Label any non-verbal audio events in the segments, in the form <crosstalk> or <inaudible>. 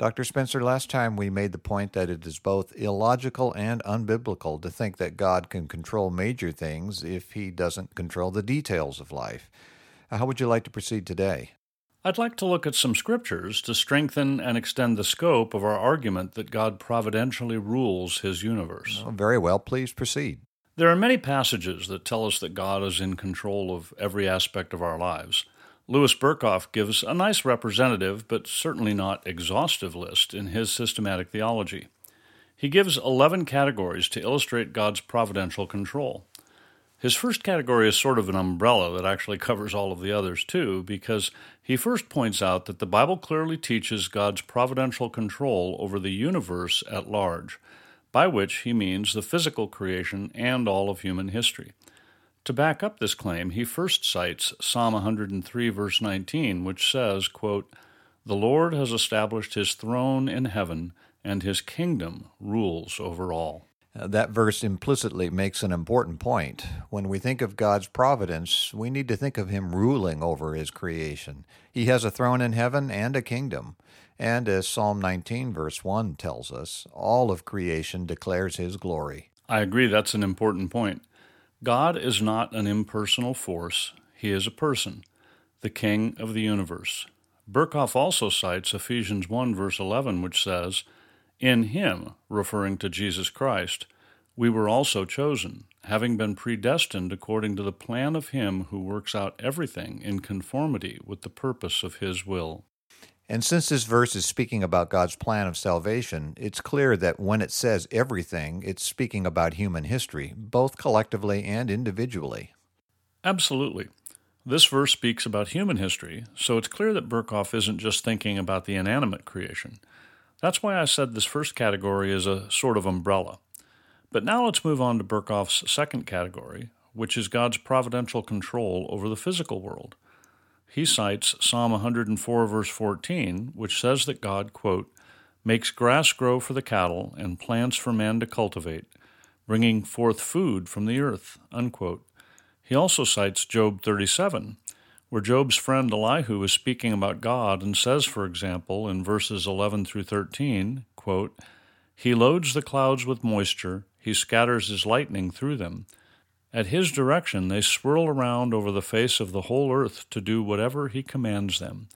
Dr. Spencer, last time we made the point that it is both illogical and unbiblical to think that God can control major things if he doesn't control the details of life. How would you like to proceed today? I'd like to look at some scriptures to strengthen and extend the scope of our argument that God providentially rules his universe. Very well, please proceed. There are many passages that tell us that God is in control of every aspect of our lives. Louis Berkhof gives a nice representative, but certainly not exhaustive list in his systematic theology. He gives 11 categories to illustrate God's providential control. His first category is sort of an umbrella that actually <laughs> covers all of the others too, because he first points out that the Bible clearly teaches God's providential control over the universe at large, by which he means the physical creation and all of human history. To back up this claim, he first cites Psalm 103, verse 19, which says, quote, The Lord has established his throne in heaven, and his kingdom rules over all. Uh, that verse implicitly makes an important point. When we think of God's providence, we need to think of Him ruling over His creation. He has a throne in heaven and a kingdom. And as Psalm 19, verse 1 tells us, all of creation declares His glory. I agree, that's an important point. God is not an impersonal force, he is a person, the king of the universe. Berkhof also cites Ephesians 1, verse 11, which says, In him, referring to Jesus Christ, we were also chosen, having been predestined according to the plan of him who works out everything in conformity with the purpose of his will. And since this verse is speaking about God's plan of salvation, it's clear that when it says everything, it's speaking about human history, both collectively and individually. Absolutely. This verse speaks about human history, so it's clear that Berkhof isn't just thinking about the inanimate creation. That's why I said this first category is a sort of umbrella. But now let's move on to Berkhof's second category, which is God's providential control over the physical world he cites Psalm 104, verse 14, which says that God, quote, makes grass grow for the cattle and plants for man to cultivate, bringing forth food from the earth, unquote. He also cites Job 37, where Job's friend Elihu is speaking about God and says, for example, in verses 11 through 13, quote, He loads the clouds with moisture, he scatters his lightning through them. At his direction, they swirl around over the face of the whole earth to do whatever he commands them.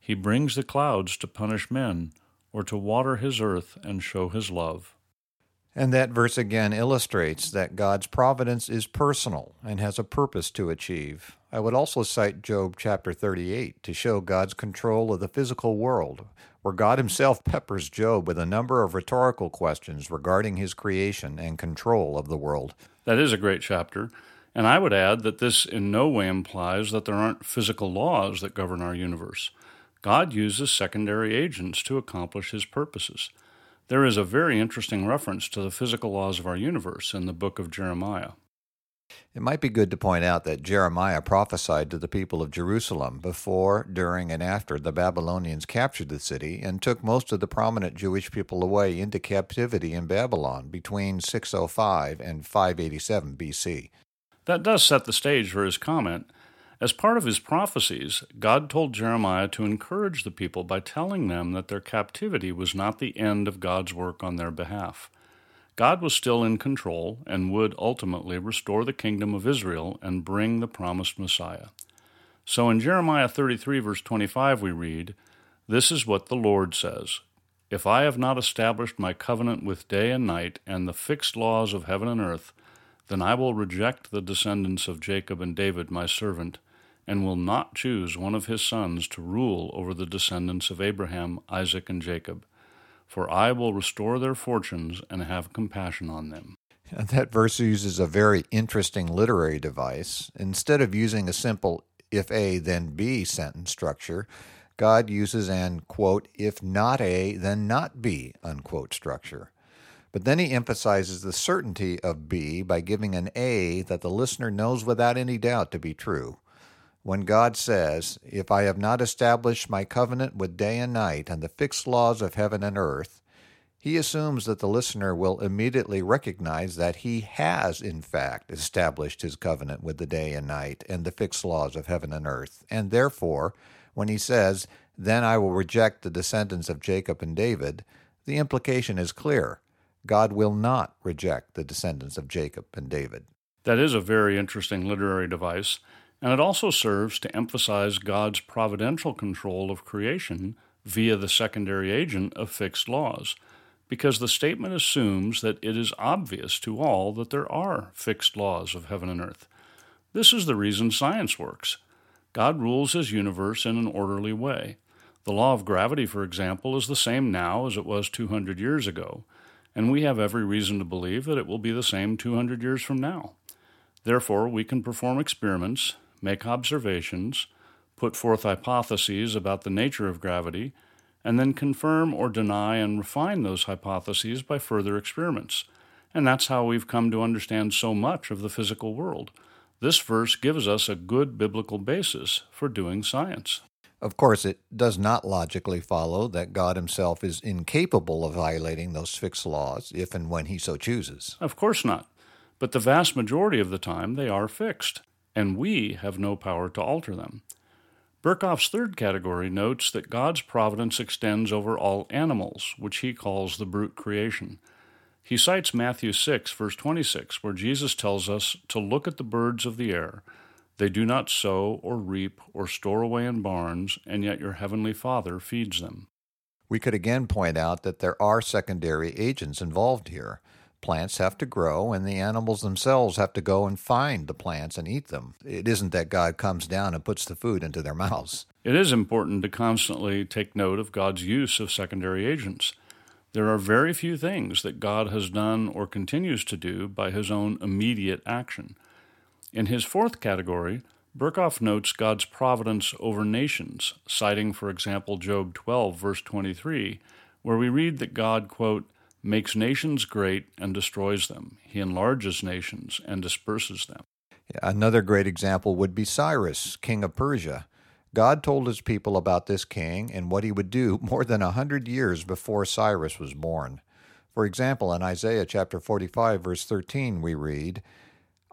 He brings the clouds to punish men, or to water his earth and show his love. And that verse again illustrates that God's providence is personal and has a purpose to achieve. I would also cite Job chapter 38 to show God's control of the physical world, where God himself peppers Job with a number of rhetorical questions regarding his creation and control of the world. That is a great chapter. And I would add that this in no way implies that there aren't physical laws that govern our universe. God uses secondary agents to accomplish his purposes. There is a very interesting reference to the physical laws of our universe in the book of Jeremiah. It might be good to point out that Jeremiah prophesied to the people of Jerusalem before, during, and after the Babylonians captured the city and took most of the prominent Jewish people away into captivity in Babylon between 605 and 587 BC. That does set the stage for his comment. As part of his prophecies, God told Jeremiah to encourage the people by telling them that their captivity was not the end of God's work on their behalf. God was still in control and would ultimately restore the kingdom of Israel and bring the promised Messiah. So in Jeremiah 33, verse 25, we read, This is what the Lord says If I have not established my covenant with day and night and the fixed laws of heaven and earth, then I will reject the descendants of Jacob and David, my servant, and will not choose one of his sons to rule over the descendants of Abraham, Isaac, and Jacob for I will restore their fortunes and have compassion on them. Uh, that verse uses a very interesting literary device. Instead of using a simple if A, then B sentence structure, God uses an, quote, if not A, then not B, unquote structure. But then he emphasizes the certainty of B by giving an A that the listener knows without any doubt to be true. When God says, If I have not established my covenant with day and night and the fixed laws of heaven and earth, he assumes that the listener will immediately recognize that he has, in fact, established his covenant with the day and night and the fixed laws of heaven and earth, and therefore, when he says, Then I will reject the descendants of Jacob and David, the implication is clear. God will not reject the descendants of Jacob and David. That is a very interesting literary device, and it also serves to emphasize God's providential control of creation via the secondary agent of fixed laws because the statement assumes that it is obvious to all that there are fixed laws of heaven and earth. This is the reason science works. God rules his universe in an orderly way. The law of gravity, for example, is the same now as it was 200 years ago, and we have every reason to believe that it will be the same 200 years from now. Therefore, we can perform experiments, make observations, put forth hypotheses about the nature of gravity, and then confirm or deny and refine those hypotheses by further experiments. And that's how we've come to understand so much of the physical world. This verse gives us a good biblical basis for doing science. Of course, it does not logically follow that God Himself is incapable of violating those fixed laws if and when He so chooses. Of course not. But the vast majority of the time they are fixed, and we have no power to alter them. Berkhof's third category notes that God's providence extends over all animals, which he calls the brute creation. He cites Matthew 6, verse 26, where Jesus tells us to look at the birds of the air. They do not sow or reap or store away in barns, and yet your heavenly Father feeds them. We could again point out that there are secondary agents involved here. Plants have to grow, and the animals themselves have to go and find the plants and eat them. It isn't that God comes down and puts the food into their mouths. It is important to constantly take note of God's use of secondary agents. There are very few things that God has done or continues to do by his own immediate action. In his fourth category, Berkhof notes God's providence over nations, citing, for example, Job 12, verse 23, where we read that God, quote, makes nations great and destroys them. He enlarges nations and disperses them. Another great example would be Cyrus, king of Persia. God told his people about this king and what he would do <laughs> more than a hundred years before Cyrus was born. For example, in Isaiah chapter 45, verse 13, we read,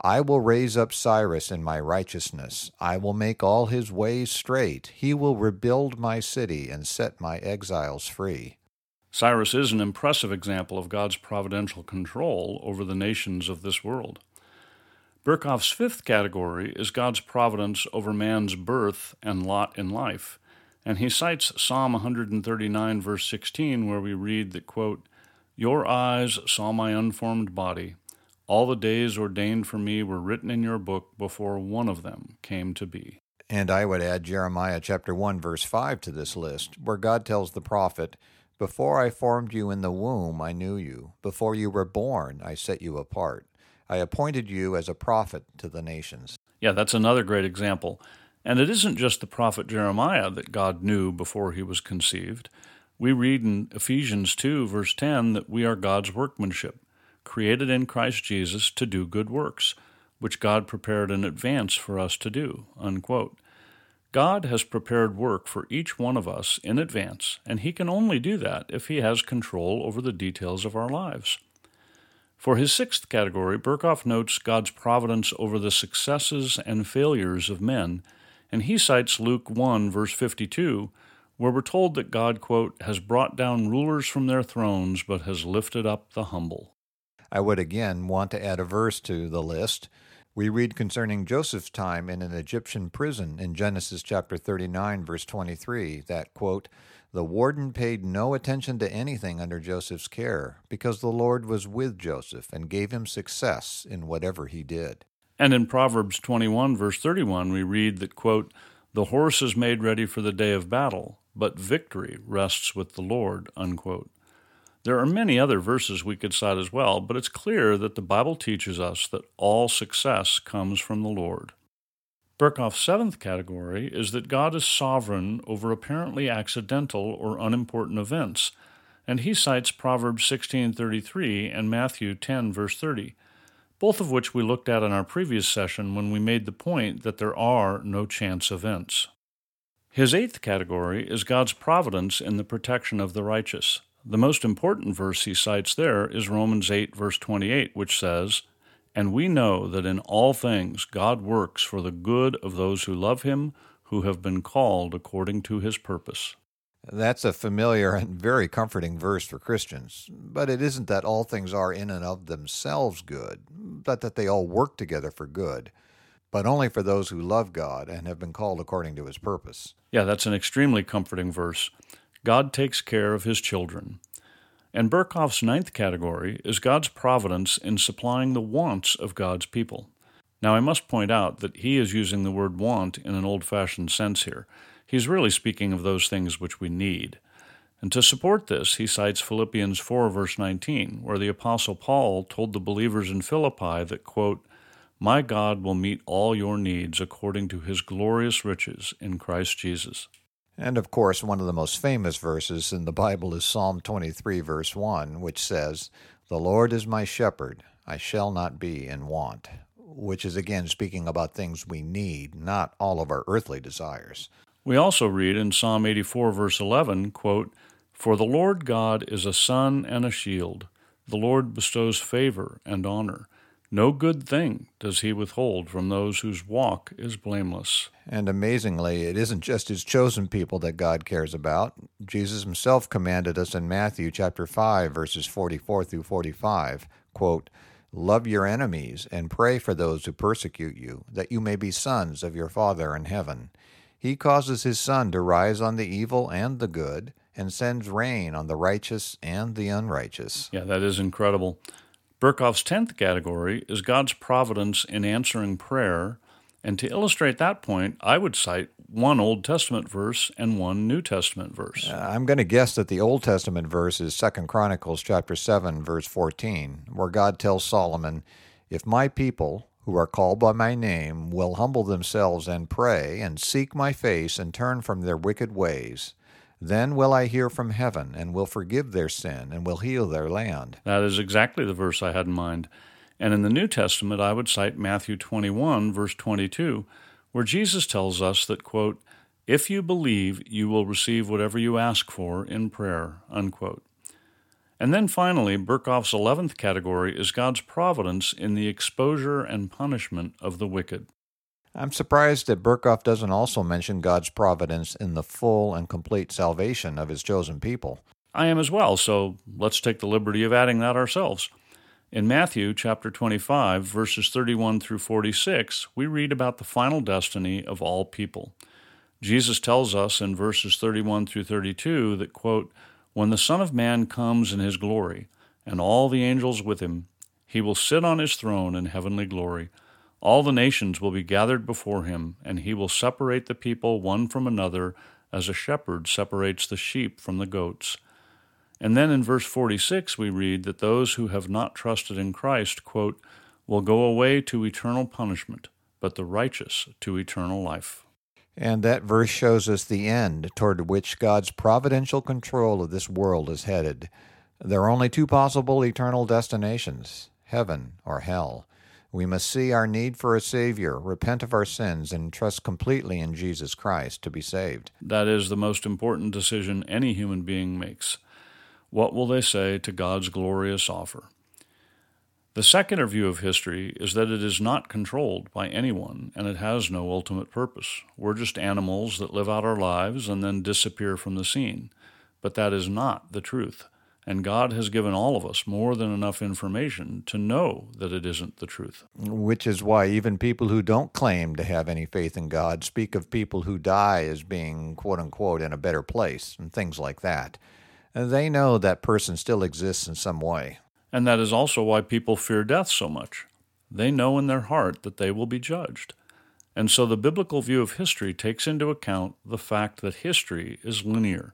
I will raise up Cyrus in my righteousness. I will make all his ways straight. He will rebuild my city and set my exiles free. Cyrus is an impressive example of God's providential control over the nations of this world. Berkhof's fifth category is God's providence over man's birth and lot in life, and he cites Psalm 139, verse 16, where we read that, quote, Your eyes saw my unformed body. All the days ordained for me were written in your book before one of them came to be. And I would add Jeremiah chapter 1 verse 5 to this list, where God tells the prophet, before I formed you in the womb, I knew you. Before you were born, I set you apart. I appointed you as a prophet to the nations. Yeah, that's another great example. And it isn't just the prophet Jeremiah that God knew before he was conceived. We read in Ephesians 2, verse 10, that we are God's workmanship, created in Christ Jesus to do good works, which God prepared in advance for us to do. Unquote. God has prepared work for each one of us in advance, and He can only do that if He has control over the details of our lives. For his sixth category, Berkhof notes God's providence over the successes and failures of men, and he cites Luke 1, verse 52, where we're told that God, quote, has brought down rulers from their thrones, but has lifted up the humble. I would again want to add a verse to the list. We read concerning Joseph's time in an Egyptian prison in Genesis chapter 39, verse 23, that, quote, the warden paid no attention to anything under Joseph's care, because the Lord was with Joseph and gave him success in whatever he did. And in Proverbs 21, verse 31, we read that, quote, The horse is made ready for the day of battle, but victory rests with the Lord, unquote. There are many other verses we could cite as well, but it's clear that the Bible teaches us that all success comes from the Lord. Berkhof's seventh category is that God is sovereign over apparently accidental or unimportant events, and he cites Proverbs 16:33 and Matthew 10 verse 30, both of which we looked at in our previous session when we made the point that there are no chance events. His eighth category is God's providence in the protection of the righteous. The most important verse he cites there is Romans 8 verse 28, which says, "And we know that in all things God works for the good of those who love him, who have been called according to his purpose." That's a familiar and very comforting verse for Christians. But it isn't that all things are in and of themselves good, but that they all work together for good, but only for those who love God and have been called according to his purpose. Yeah, that's an extremely comforting verse. God takes care of his children. And Berkhof's ninth category is God's providence in supplying the wants of God's people. Now, I must point out that he is using the word want in an old fashioned sense here. He's really speaking of those things which we need. And to support this, he cites Philippians 4, verse 19, where the Apostle Paul told the believers in Philippi that, quote, My God will meet all your needs according to his glorious riches in Christ Jesus. And of course, one of the most famous verses in the Bible is Psalm 23, verse 1, which says, The Lord is my shepherd, I shall not be in want, which is again speaking about things we need, not all of our earthly desires. We also read in Psalm 84, verse 11, quote, For the Lord God is a sun and a shield. The Lord bestows favor and honor. No good thing does he withhold from those whose walk is blameless. And amazingly, it isn't just his chosen people that God cares about. Jesus himself commanded us in Matthew chapter 5 verses 44 through 45, quote, "Love your enemies and pray for those who persecute you, that you may be sons of your Father in heaven." He causes his sun to rise on the evil and the good, and sends rain on the righteous and the unrighteous. Yeah, that is incredible. Berkhof's 10th category is God's providence in answering prayer. And to illustrate that point, I would cite one Old Testament verse and one New Testament verse. Uh, I'm going to guess that the Old Testament verse is 2 Chronicles chapter 7 verse 14, where God tells Solomon, "If my people, who are called by my name will humble themselves and pray and seek my face and turn from their wicked ways. Then will I hear from heaven and will forgive their sin and will heal their land. That is exactly the verse I had in mind. And in the New Testament, I would cite Matthew 21, verse 22, where Jesus tells us that, quote, if you believe, you will receive whatever you ask for in prayer, unquote. And then finally, Berkhof's 11th category is God's providence in the exposure and punishment of the wicked. I'm surprised that Berkhof doesn't also mention God's providence in the full and complete salvation of his chosen people. I am as well, so let's take the liberty of adding that ourselves. In Matthew chapter 25, verses 31 through 46, we read about the final destiny of all people. Jesus tells us in verses 31 through 32 that, quote, when the Son of Man comes in his glory, and all the angels with him, he will sit on his throne in heavenly glory. All the nations will be gathered before him, and he will separate the people one from another, as a shepherd separates the sheep from the goats. And then in verse 46, we read that those who have not trusted in Christ, quote, will go away to eternal punishment, but the righteous to eternal life. And that verse shows us the end toward which God's providential control of this world is headed. There are only two possible eternal destinations heaven or hell. We must see our need for a Savior, repent of our sins, and trust completely in Jesus Christ to be saved. That is the most important decision any human being makes. What will they say to God's glorious offer? The secular view of history is that it is not controlled by anyone and it has no ultimate purpose. We're just animals that live out our lives and then disappear from the scene. But that is not the truth. And God has given all of us more than enough information to know that it isn't the truth. Which is why even people who don't claim to have any faith in God speak of people who die as being, quote unquote, in a better place and things like that. They know that person still exists in some way. And that is also why people fear death so much. They know in their heart that they will be judged. And so the biblical view of history takes into account the fact that history is linear.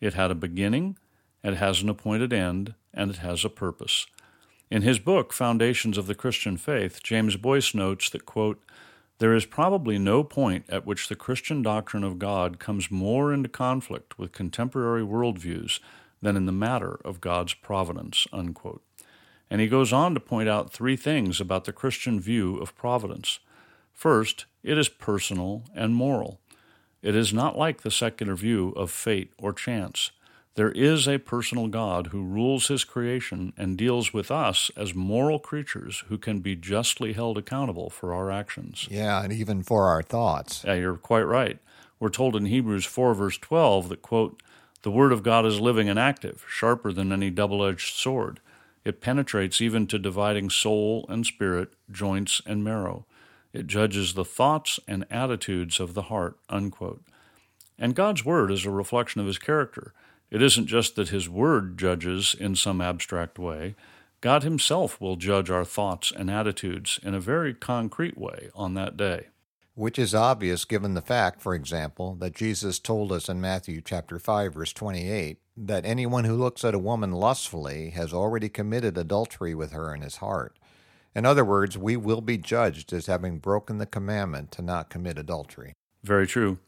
It had a beginning, it has an appointed end, and it has a purpose. In his book, Foundations of the Christian Faith, James Boice notes that, quote, there is probably no point at which the Christian doctrine of God comes more into conflict with contemporary worldviews than in the matter of God's providence. Unquote. And he goes on to point out three things about the Christian view of providence. First, it is personal and moral. It is not like the secular view of fate or chance. There is a personal God who rules his creation and deals with us as moral creatures who can be justly held accountable for our actions. Yeah, and even for our thoughts. Yeah, you're quite right. We're told in Hebrews 4, verse 12, that, quote, the Word of God is living and active, sharper than any double edged sword. It penetrates even to dividing soul and spirit, joints and marrow. It judges the thoughts and attitudes of the heart. Unquote. And God's Word is a reflection of His character. It isn't just that His Word judges in some abstract way. God Himself will judge our thoughts and attitudes in a very concrete way on that day which is obvious given the fact, for example, that Jesus told us in Matthew chapter 5 verse 28 that anyone who looks at a woman lustfully has already committed adultery with her in his heart. In other words, we will be judged as having broken the commandment to not commit adultery. Very true.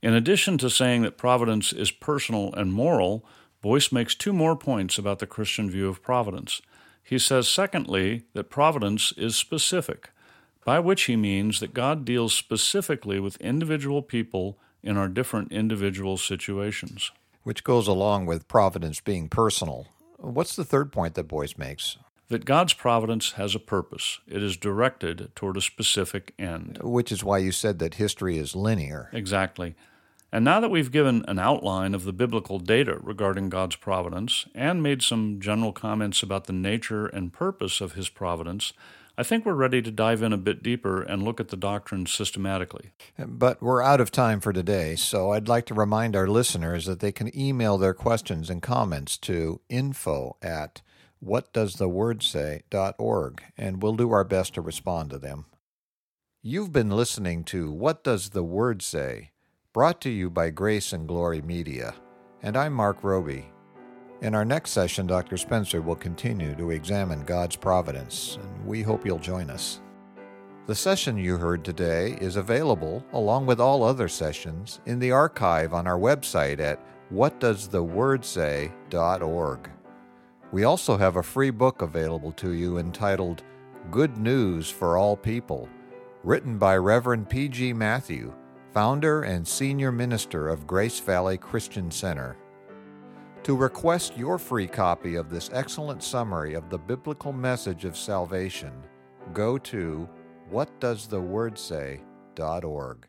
In addition to saying that providence is personal and moral, Boice makes two more points about the Christian view of providence. He says, secondly, that providence is specific by which he means that God deals specifically with individual people in our different individual situations. Which goes along with providence being personal. What's the third point that Boice makes? That God's providence has a purpose. It is directed toward a specific end. Which is why you said that history is linear. Exactly. And now that we've given an outline of the biblical data regarding God's providence and made some general comments about the nature and purpose of His providence, I think we're ready to dive in a bit deeper and look at the doctrine systematically. But we're out of time for today, so I'd like to remind our listeners that they can email their questions and comments to info at whatdoesthewordsay.org, and we'll do our best to respond to them. You've been listening to What Does the Word Say? brought to you by Grace and Glory Media, and I'm Marc Roby. In our next session, Dr. Spencer will continue to examine God's providence, and we hope you'll join us. The session you heard today is available, along with all other sessions, in the archive on our website at whatdoesthewordsay.org. We also have a free book available to you entitled Good News for All People, written by Reverend P.G. Matthew, founder and senior minister of Grace Valley Christian Center. To request your free copy of this excellent summary of the biblical message of salvation, go to whatdoesthewordsay.org.